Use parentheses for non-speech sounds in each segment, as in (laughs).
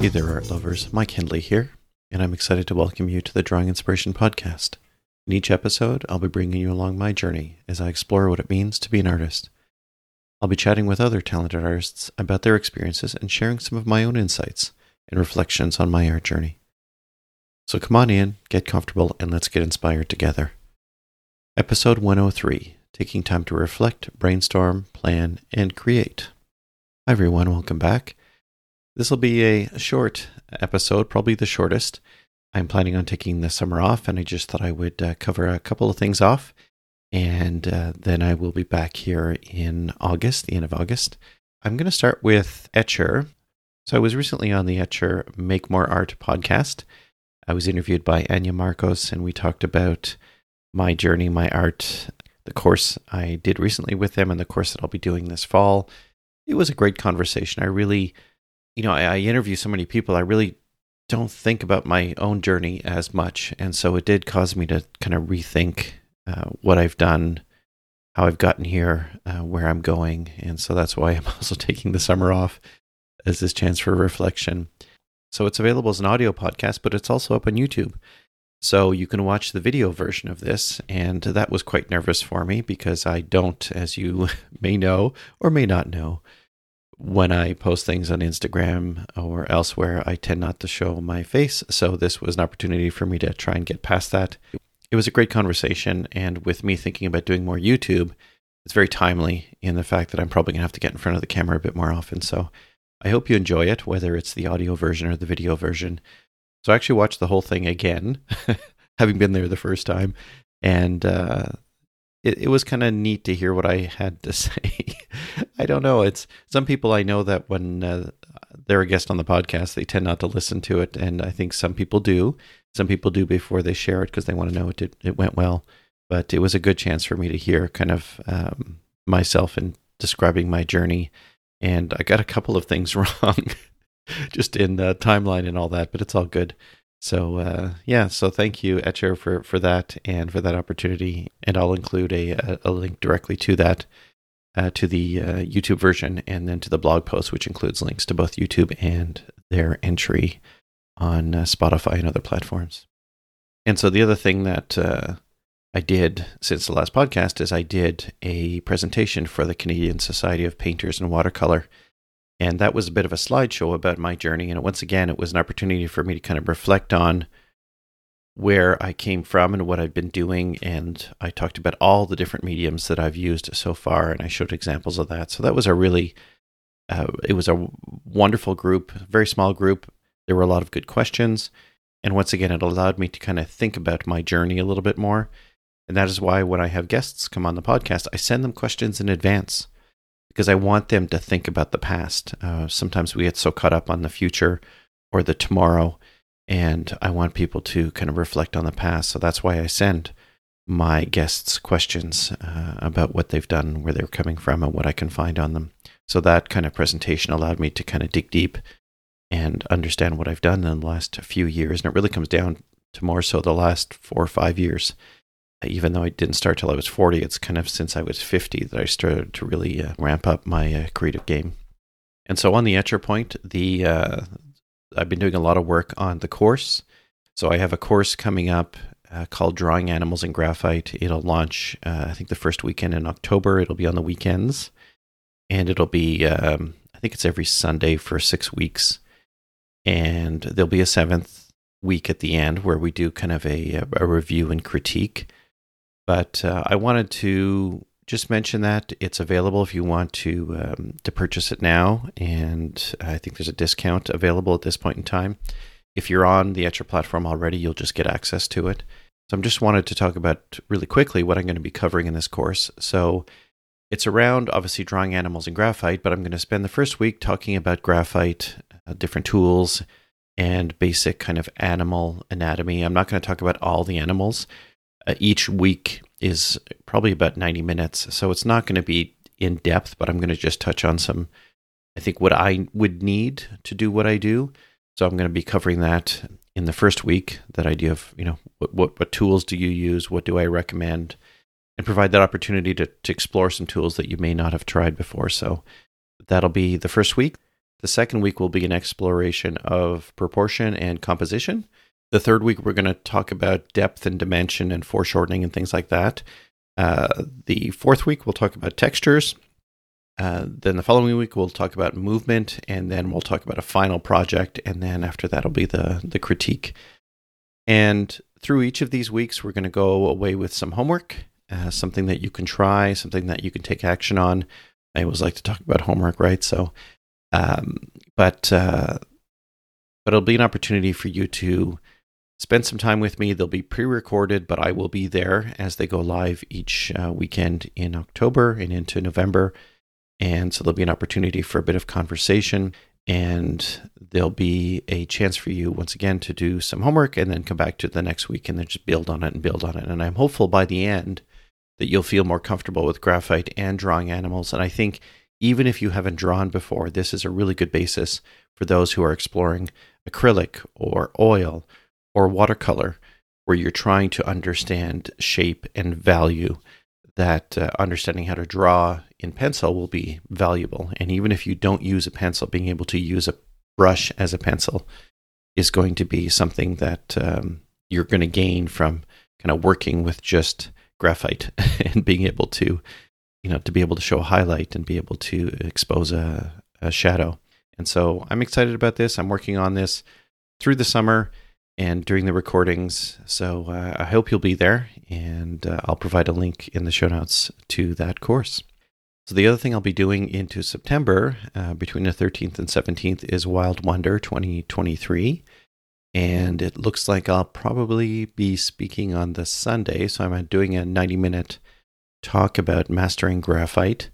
Hey there, art lovers. Mike Hendley here, and I'm excited to welcome you to the Drawing Inspiration Podcast. In each episode, I'll be bringing you along my journey as I explore what it means to be an artist. I'll be chatting with other talented artists about their experiences and sharing some of my own insights and reflections on my art journey. So come on in, get comfortable, and let's get inspired together. Episode 103 Taking Time to Reflect, Brainstorm, Plan, and Create. Hi, everyone. Welcome back. This will be a short episode, probably the shortest. I'm planning on taking the summer off, and I just thought I would uh, cover a couple of things off. And uh, then I will be back here in August, the end of August. I'm going to start with Etchr. So I was recently on the Etchr Make More Art podcast. I was interviewed by Anya Marcos, and we talked about my journey, my art, the course I did recently with them, and the course that I'll be doing this fall. It was a great conversation. I really, you know, I, I interview so many people. I really don't think about my own journey as much, and so it did cause me to kind of rethink uh, what I've done, how I've gotten here, uh, where I'm going, and so that's why I'm (laughs) also taking the summer off as this chance for reflection. So it's available as an audio podcast, but it's also up on YouTube. So you can watch the video version of this. And that was quite nervous for me because I don't, as you (laughs) may know or may not know, when I post things on Instagram or elsewhere, I tend not to show my face. So this was an opportunity for me to try and get past that. It was a great conversation. And with me thinking about doing more YouTube, it's very timely in the fact that I'm probably going to have to get in front of the camera a bit more often. So I hope you enjoy it, whether it's the audio version or the video version. So I actually watched the whole thing again, (laughs) having been there the first time, and uh, it, it was kind of neat to hear what I had to (laughs) say. I don't know. It's some people I know that when uh, they're a guest on the podcast, they tend not to listen to it, and I think some people do. Some people do before they share it because they want to know it did, it went well. But it was a good chance for me to hear kind of um, myself and describing my journey and I got a couple of things (laughs) wrong just in the timeline and all that, but it's all good. So uh, yeah, so thank you, Etchr, for for that and for that opportunity. And I'll include a a link directly to that, uh, to the uh, YouTube version, and then to the blog post, which includes links to both YouTube and their entry on uh, Spotify and other platforms. And so the other thing that uh, I did since the last podcast is I did a presentation for the Canadian Society of Painters and Watercolor. And that was a bit of a slideshow about my journey. And once again, it was an opportunity for me to kind of reflect on where I came from and what I've been doing. And I talked about all the different mediums that I've used so far. And I showed examples of that. So that was a really, uh, it was a wonderful group, very small group. There were a lot of good questions. And once again, it allowed me to kind of think about my journey a little bit more and that is why when I have guests come on the podcast, I send them questions in advance because I want them to think about the past. Uh, sometimes we get so caught up on the future or the tomorrow, and I want people to kind of reflect on the past. So that's why I send my guests questions uh, about what they've done, where they're coming from, and what I can find on them. So that kind of presentation allowed me to kind of dig deep and understand what I've done in the last few years. And it really comes down to more so the last four or five years even though I didn't start till I was 40, it's kind of since I was 50 that I started to really uh, ramp up my uh, creative game. And so on the Etchr point, the uh, I've been doing a lot of work on the course. So I have a course coming up uh, called Drawing Animals in Graphite. It'll launch, uh, I think, the first weekend in October. It'll be on the weekends, and it'll be, um, I think, it's every Sunday for six weeks. And there'll be a seventh week at the end where we do kind of a, a review and critique but uh, I wanted to just mention that it's available if you want to um, to purchase it now, and I think there's a discount available at this point in time. If you're on the Etchr platform already, you'll just get access to it. So I'm just wanted to talk about really quickly what I'm going to be covering in this course. So it's around obviously drawing animals in graphite, but I'm going to spend the first week talking about graphite, uh, different tools, and basic kind of animal anatomy. I'm not going to talk about all the animals uh, each week is probably about 90 minutes. So it's not going to be in depth, but I'm going to just touch on some, I think, what I would need to do what I do. So I'm going to be covering that in the first week that idea of, you know, what, what, what tools do you use? What do I recommend? And provide that opportunity to, to explore some tools that you may not have tried before. So that'll be the first week. The second week will be an exploration of proportion and composition. The third week, we're going to talk about depth and dimension and foreshortening and things like that. Uh, the fourth week, we'll talk about textures. Uh, then the following week, we'll talk about movement, and then we'll talk about a final project. And then after that, will be the, the critique. And through each of these weeks, we're going to go away with some homework, uh, something that you can try, something that you can take action on. I always like to talk about homework, right? So, um, but uh, but it'll be an opportunity for you to spend some time with me. They'll be pre-recorded, but I will be there as they go live each uh, weekend in October and into November. And so there'll be an opportunity for a bit of conversation and there'll be a chance for you once again to do some homework and then come back to the next week and then just build on it and build on it. And I'm hopeful by the end that you'll feel more comfortable with graphite and drawing animals. And I think even if you haven't drawn before, this is a really good basis for those who are exploring acrylic or oil or watercolor, where you're trying to understand shape and value. That uh, understanding how to draw in pencil will be valuable. And even if you don't use a pencil, being able to use a brush as a pencil is going to be something that um, you're going to gain from kind of working with just graphite (laughs) and being able to, you know, to be able to show a highlight and be able to expose a, a shadow. And so I'm excited about this. I'm working on this through the summer and during the recordings. So uh, I hope you'll be there, and uh, I'll provide a link in the show notes to that course. So the other thing I'll be doing into September, uh, between the 13th and 17th, is Wild Wonder 2023. And it looks like I'll probably be speaking on the Sunday. So I'm doing a 90 minute talk about mastering graphite.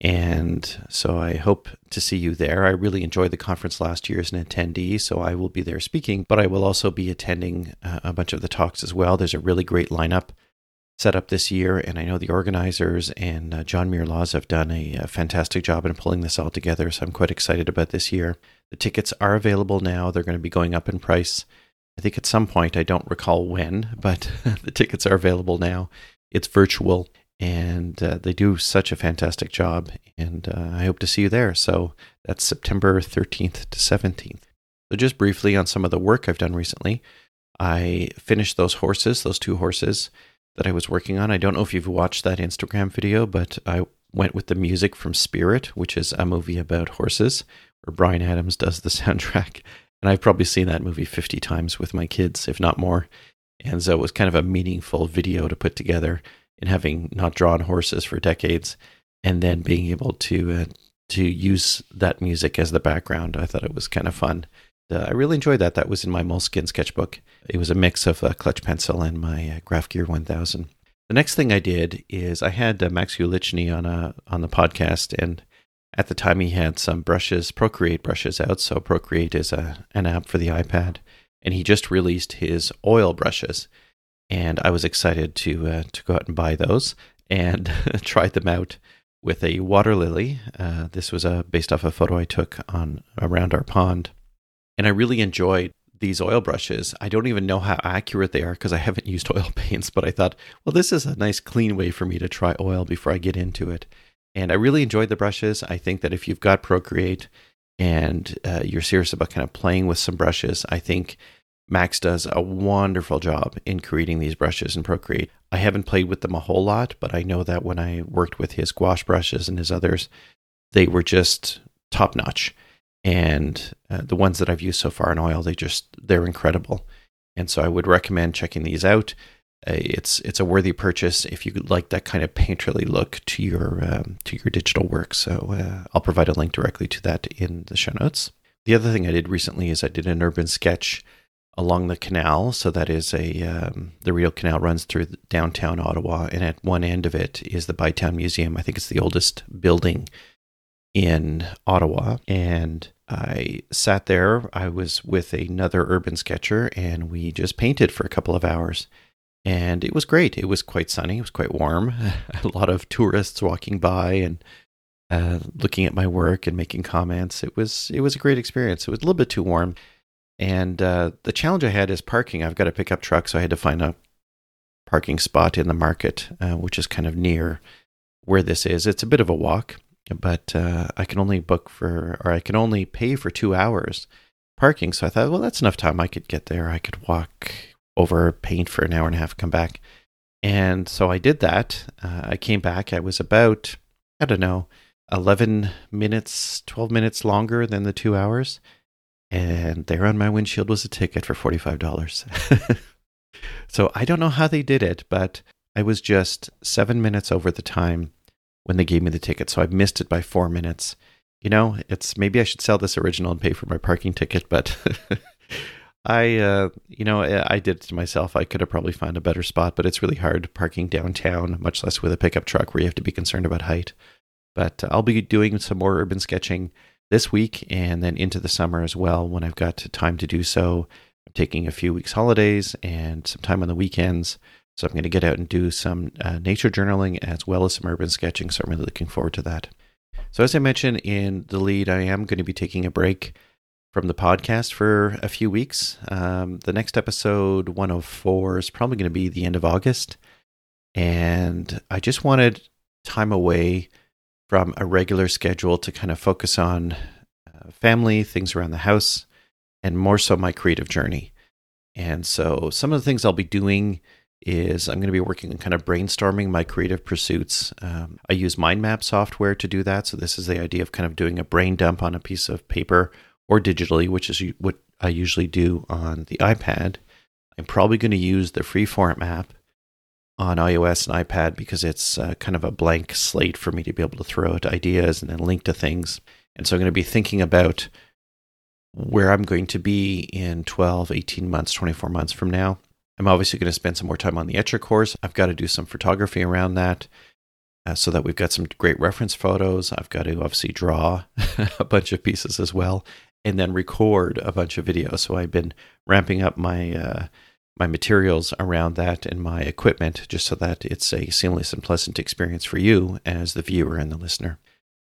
And so I hope to see you there. I really enjoyed the conference last year as an attendee, so I will be there speaking, but I will also be attending uh, a bunch of the talks as well. There's a really great lineup set up this year, and I know the organizers and uh, John Muir Laws have done a, a, fantastic job in pulling this all together. So I'm quite excited about this year. The tickets are available now. They're going to be going up in price. I think at some point, I don't recall when, but (laughs) the tickets are available now. It's virtual, and uh, they do such a fantastic job. And uh, I hope to see you there. So that's September 13th to 17th. So, just briefly on some of the work I've done recently, I finished those horses, those two horses that I was working on. I don't know if you've watched that Instagram video, but I went with the music from Spirit, which is a movie about horses, where Bryan Adams does the (laughs) soundtrack. And I've probably seen that movie 50 times with my kids, if not more. And so it was kind of a meaningful video to put together in having not drawn horses for decades and then being able to uh, to use that music as the background. I thought it was kind of fun. Uh, I really enjoyed that. That was in my Moleskine sketchbook. It was a mix of a clutch pencil and my uh, Graph Gear 1000. The next thing I did is I had uh, Max Ulichney on a on the podcast, and at the time he had some brushes, Procreate brushes out. So Procreate is a an app for the iPad, and he just released his oil brushes, and I was excited to uh, to go out and buy those and (laughs) tried them out with a water lily. Uh, this was a uh, based off a photo I took on around our pond, and I really enjoyed these oil brushes. I don't even know how accurate they are because I haven't (laughs) used oil paints, but I thought, well, this is a nice clean way for me to try oil before I get into it. And I really enjoyed the brushes. I think that if you've got Procreate and uh, you're serious about kind of playing with some brushes, I think Max does a wonderful job in creating these brushes in Procreate. I haven't played with them a whole lot, but I know that when I worked with his gouache brushes and his others, they were just top notch and uh, the ones that I've used so far in oil, they just they're incredible. And so I would recommend checking these out. Uh, it's it's a worthy purchase if you like that kind of painterly look to your um, to your digital work. So uh, I'll provide a link directly to that in the show notes. The other thing I did recently is I did an urban sketch along the canal. So that is a um, the Rideau Canal runs through downtown Ottawa, and at one end of it is the Bytown Museum. I think it's the oldest building in Ottawa and I sat there. I was with another urban sketcher and we just painted for a couple of hours. And it was great. It was quite sunny. It was quite warm. (laughs) a lot of tourists walking by and uh, looking at my work and making comments. It was it was a great experience. It was a little bit too warm, and uh, the challenge I had is parking. I've got to pick up trucks, so I had to find a parking spot in the market, uh, which is kind of near where this is. It's a bit of a walk, but uh, I can only book for, or I can only pay for two hours parking. So I thought, well, that's enough time. I could get there. I could walk over, paint for an hour and a half, come back. And so I did that. Uh, I came back. I was about, I don't know, 11 minutes, 12 minutes longer than the two hours. And there on my windshield was a ticket for $45. (laughs) so I don't know how they did it, but I was just seven minutes over the time when they gave me the ticket. So I missed it by four minutes. You know, it's maybe I should sell this original and pay for my parking ticket, but (laughs) I, uh, you know, I did it to myself. I could have probably found a better spot, but it's really hard parking downtown, much less with a pickup truck where you have to be concerned about height. But I'll be doing some more urban sketching this week and then into the summer as well when I've got time to do so. I'm taking a few weeks holidays and some time on the weekends. So I'm going to get out and do some uh, nature journaling as well as some urban sketching. So I'm really looking forward to that. So as I mentioned in the lead, I am going to be taking a break from the podcast for a few weeks. Um, the next episode, 104, is probably going to be the end of August. And I just wanted time away from a regular schedule to kind of focus on uh, family, things around the house, and more so my creative journey. And so some of the things I'll be doing is I'm going to be working on kind of brainstorming my creative pursuits. Um, I use mind map software to do that. So this is the idea of kind of doing a brain dump on a piece of paper or digitally, which is what I usually do on the iPad. I'm probably going to use the Freeform app on iOS and iPad because it's uh, kind of a blank slate for me to be able to throw out ideas and then link to things. And so I'm going to be thinking about where I'm going to be in 12, 18 months, 24 months from now. I'm obviously going to spend some more time on the Etchr course. I've got to do some photography around that uh, so that we've got some great reference photos. I've got to obviously draw (laughs) a bunch of pieces as well and then record a bunch of videos. So I've been ramping up my uh, my materials around that and my equipment just so that it's a seamless and pleasant experience for you as the viewer and the listener.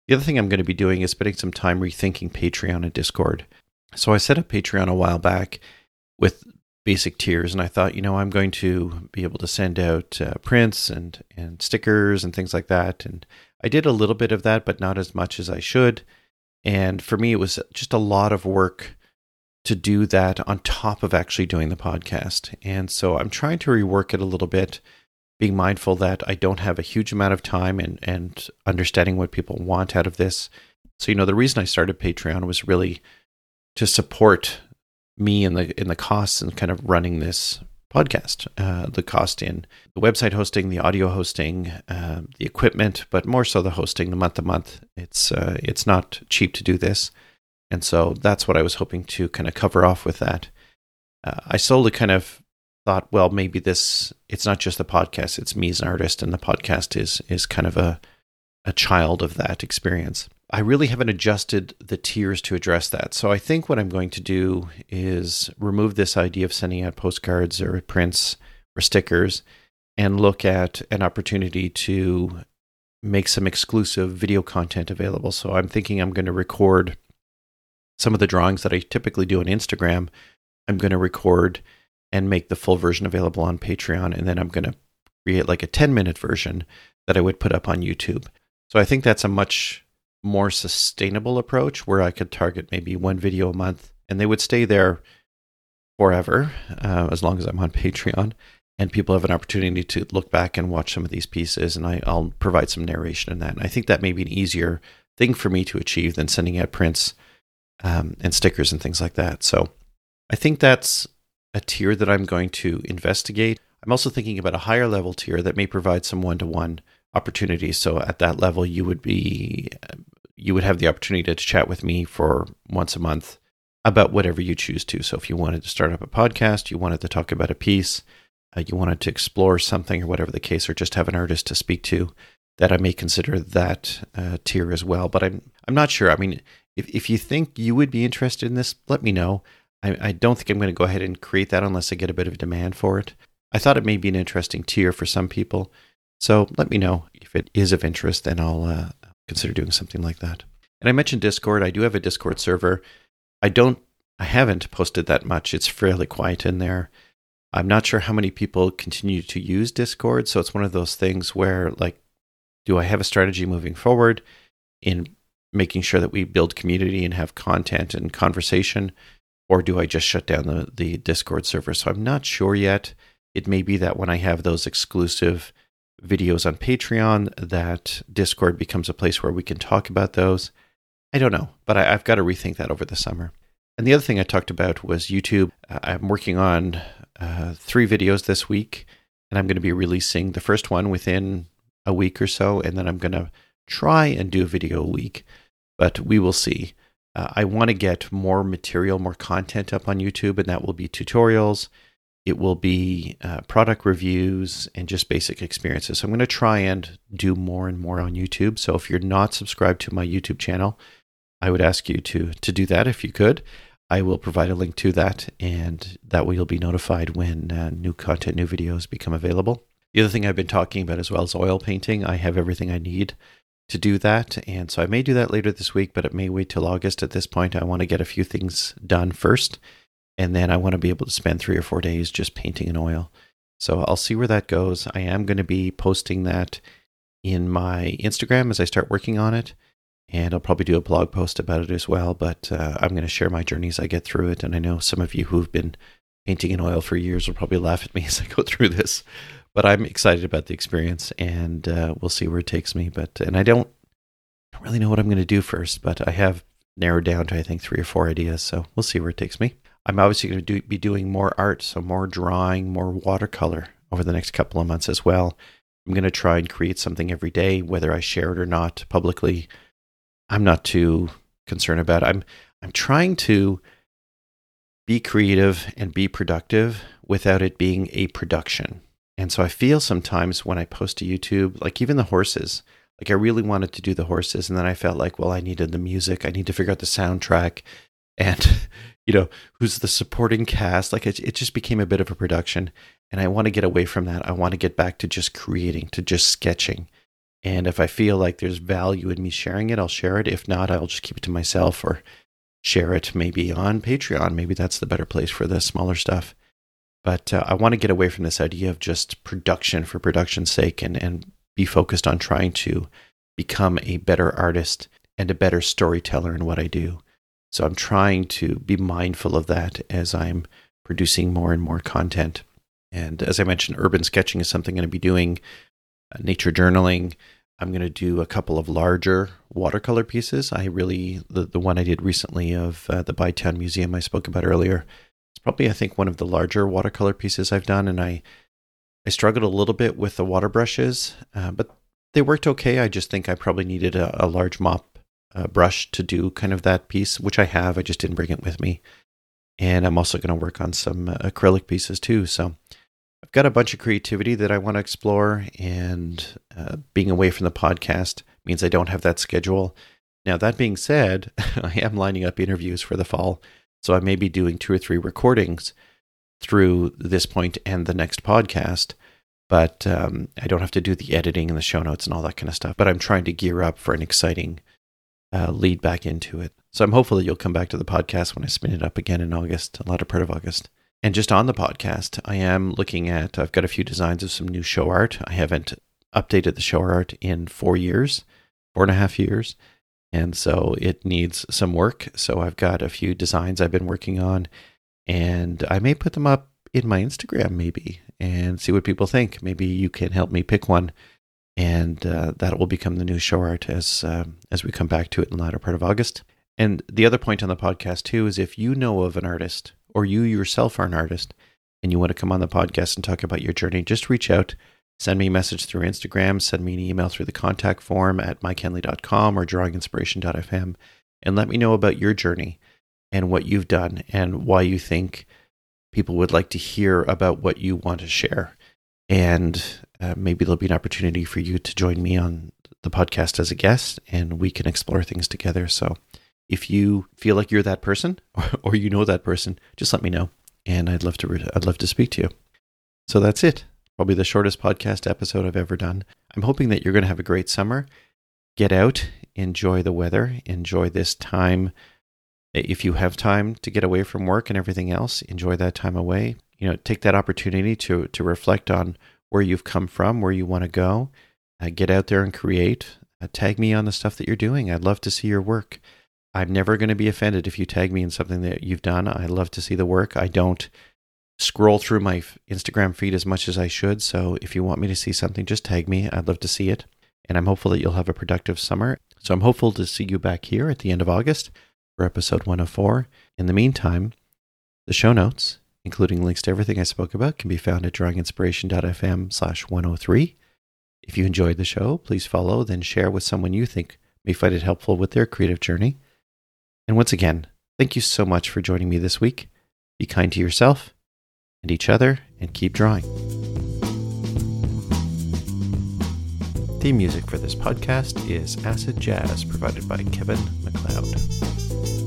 The other thing I'm going to be doing is spending some time rethinking Patreon and Discord. So I set up Patreon a while back with basic tiers, and I thought, you know, I'm going to be able to send out uh, prints and and stickers and things like that. And I did a little bit of that, but not as much as I should. And for me, it was just a lot of work to do that on top of actually doing the podcast. And so I'm trying to rework it a little bit, being mindful that I don't have a huge amount of time and, and understanding what people want out of this. So, you know, the reason I started Patreon was really to support me in the in the costs and kind of running this podcast, uh, the cost in the website hosting, the audio hosting, uh, the equipment, but more so the hosting, the month to month. It's uh, it's not cheap to do this. And so that's what I was hoping to kind of cover off with that. Uh, I slowly kind of thought, well, maybe this, it's not just the podcast, it's me as an artist, and the podcast is, is kind of a, a child of that experience. I really haven't adjusted the tiers to address that. So I think what I'm going to do is remove this idea of sending out postcards or prints or stickers and look at an opportunity to make some exclusive video content available. So I'm thinking I'm going to record some of the drawings that I typically do on Instagram, I'm going to record and make the full version available on Patreon. And then I'm going to create like a 10 minute version that I would put up on YouTube. So I think that's a much more sustainable approach where I could target maybe one video a month and they would stay there forever uh, as long as I'm on (laughs) Patreon. And people have an opportunity to look back and watch some of these pieces, and I, will provide some narration in that. And I think that may be an easier thing for me to achieve than sending out prints um, and stickers and things like that. So I think that's a tier that I'm going to investigate. I'm also thinking about a higher level tier that may provide some one to one opportunities. So at that level, you would be you would have the opportunity to chat with me for once a month about whatever you choose to. So if you wanted to start up a podcast, you wanted to talk about a piece, uh, you wanted to explore something or whatever the case, or just have an artist to speak to, that I may consider that uh, tier as well. But I'm I'm not sure. I mean, if, if you think you would be interested in this, let me know. I, I don't think I'm going to go ahead and create that unless I get a bit of demand for it. I thought it may be an interesting tier for some people. So let me know if it is of interest, then I'll uh, consider doing something like that. And I mentioned Discord. I do have a Discord server. I don't, I haven't posted that much. It's fairly quiet in there. I'm not sure how many people continue to use Discord. So it's one of those things where, like, do I have a strategy moving forward? in making sure that we build community and have content and conversation? Or do I just shut down the, the Discord server? So I'm not sure yet. It may be that when I have those exclusive videos on Patreon, that Discord becomes a place where we can talk about those. I don't know, but I, have got to rethink that over the summer. And the other thing I talked about was YouTube. Uh, I'm working on uh, three videos this week, and I'm going to be releasing the first one within a week or so, and then I'm going to try and do a video a week, but we will see. Uh, I want to get more material, more content up on YouTube, and that will be tutorials. It will be uh, product reviews and just basic experiences. So I'm going to try and do more and more on YouTube. So if you're not subscribed to my YouTube channel, I would ask you to to do that if you could. I will provide a link to that, and that way you'll be notified when uh, new content, new videos become available. The other thing I've been talking about as well is oil painting. I have everything I need to do that, and so I may do that later this week, but it may wait till August. At this point, I want to get a few things done first, and then I want to be able to spend three or four days just painting in oil. So I'll see where that goes. I am going to be posting that in my Instagram as I start working on it and I'll probably do a blog post about it as well. But uh, I'm going to share my journey as I get through it. And I know some of you who've been painting in oil for years will probably laugh at me (laughs) as I go through this. But I'm excited about the experience, and uh, we'll see where it takes me. But and I don't, don't really know what I'm going to do first, but I have narrowed down to I think three or four ideas. So we'll see where it takes me. I'm obviously going to do, be doing more art, so more drawing, more watercolor over the next couple of months as well. I'm going to try and create something every day, whether I share it or not publicly I'm not too concerned about. I'm I'm trying to be creative and be productive without it being a production. And so I feel sometimes when I post to YouTube, like even the horses, like I really wanted to do the horses, and then I felt like, well, I needed the music, I need to figure out the soundtrack, (laughs) and you know who's the supporting cast. Like it, it just became a bit of a production, and I want to get away from that. I want to get back to just creating, to just sketching, and if I feel like there's value in me sharing it, I'll share it. If not, I'll just keep it to myself or share it maybe on Patreon. Maybe that's the better place for the smaller stuff. But uh, I want to get away from this idea of just production for production's sake and, and be focused on trying to become a better artist and a better storyteller in what I do. So I'm trying to be mindful of that as I'm producing more and more content. And as I mentioned, urban sketching is something I'm going to be doing uh, nature journaling. I'm going to do a couple of larger watercolor pieces. I really, the, the one I did recently of uh, the Bytown Museum I spoke about earlier, probably, I think, one of the larger watercolor pieces I've done. And I, I struggled a little bit with the water brushes, uh, but they worked okay. I just think I probably needed a, a large mop uh, brush to do kind of that piece, which I have. I just didn't bring it with me. And I'm also going to work on some uh, acrylic pieces too. So I've got a bunch of creativity that I want to explore, and uh, being away from the podcast means I don't have that schedule. Now, that being said, (laughs) I am lining up interviews for the fall, so I may be doing two or three recordings through this point and the next podcast, but um, I don't have to do the editing and the show notes and all that kind of stuff. But I'm trying to gear up for an exciting uh, lead back into it. So I'm hopeful that you'll come back to the podcast when I spin it up again in August, a latter part of August. And just on the podcast, I am looking at, I've got a few designs of some new show art. I haven't updated the show art in four years, four and a half years. And so it needs some work. So I've got a few designs I've been working on, and I may put them up in my Instagram maybe and see what people think. Maybe you can help me pick one, and uh, that will become the new show art as uh, as we come back to it in the latter part of August. And the other point on the podcast too is if you know of an artist or you yourself are an artist and you want to come on the podcast and talk about your journey, just reach out. Send me a message through Instagram, send me an email through the contact form at mikehendley.com or drawinginspiration.fm, and let me know about your journey and what you've done and why you think people would like to hear about what you want to share. And uh, maybe there'll be an opportunity for you to join me on the podcast as a guest and we can explore things together. So if you feel like you're that person (laughs) or, you know that person, just let me know, and I'd love to I'd love to speak to you. So that's it. Probably the shortest podcast episode I've ever done. I'm hoping that you're going to have a great summer. Get out, enjoy the weather, enjoy this time. If you have time to get away from work and everything else, enjoy that time away. You know, take that opportunity to to reflect on where you've come from, where you want to go. Uh, get out there and create. Uh, tag me on the stuff that you're doing. I'd love to see your work. I'm never going to be offended if you tag me in something that you've done. I love to see the work. I don't scroll through my Instagram feed as much as I should. So if you want me to see something, just tag me. I'd love to see it. And I'm hopeful that you'll have a productive summer. So I'm hopeful to see you back here at the end of August for episode 104. In the meantime, the show notes, including links to everything I spoke about, can be found at drawinginspiration.fm slash 103. If you enjoyed the show, please follow, then share with someone you think may find it helpful with their creative journey. And once again, thank you so much for joining me this week. Be kind to yourself and each other and keep drawing. Theme music for this podcast is Acid Jazz provided by Kevin MacLeod.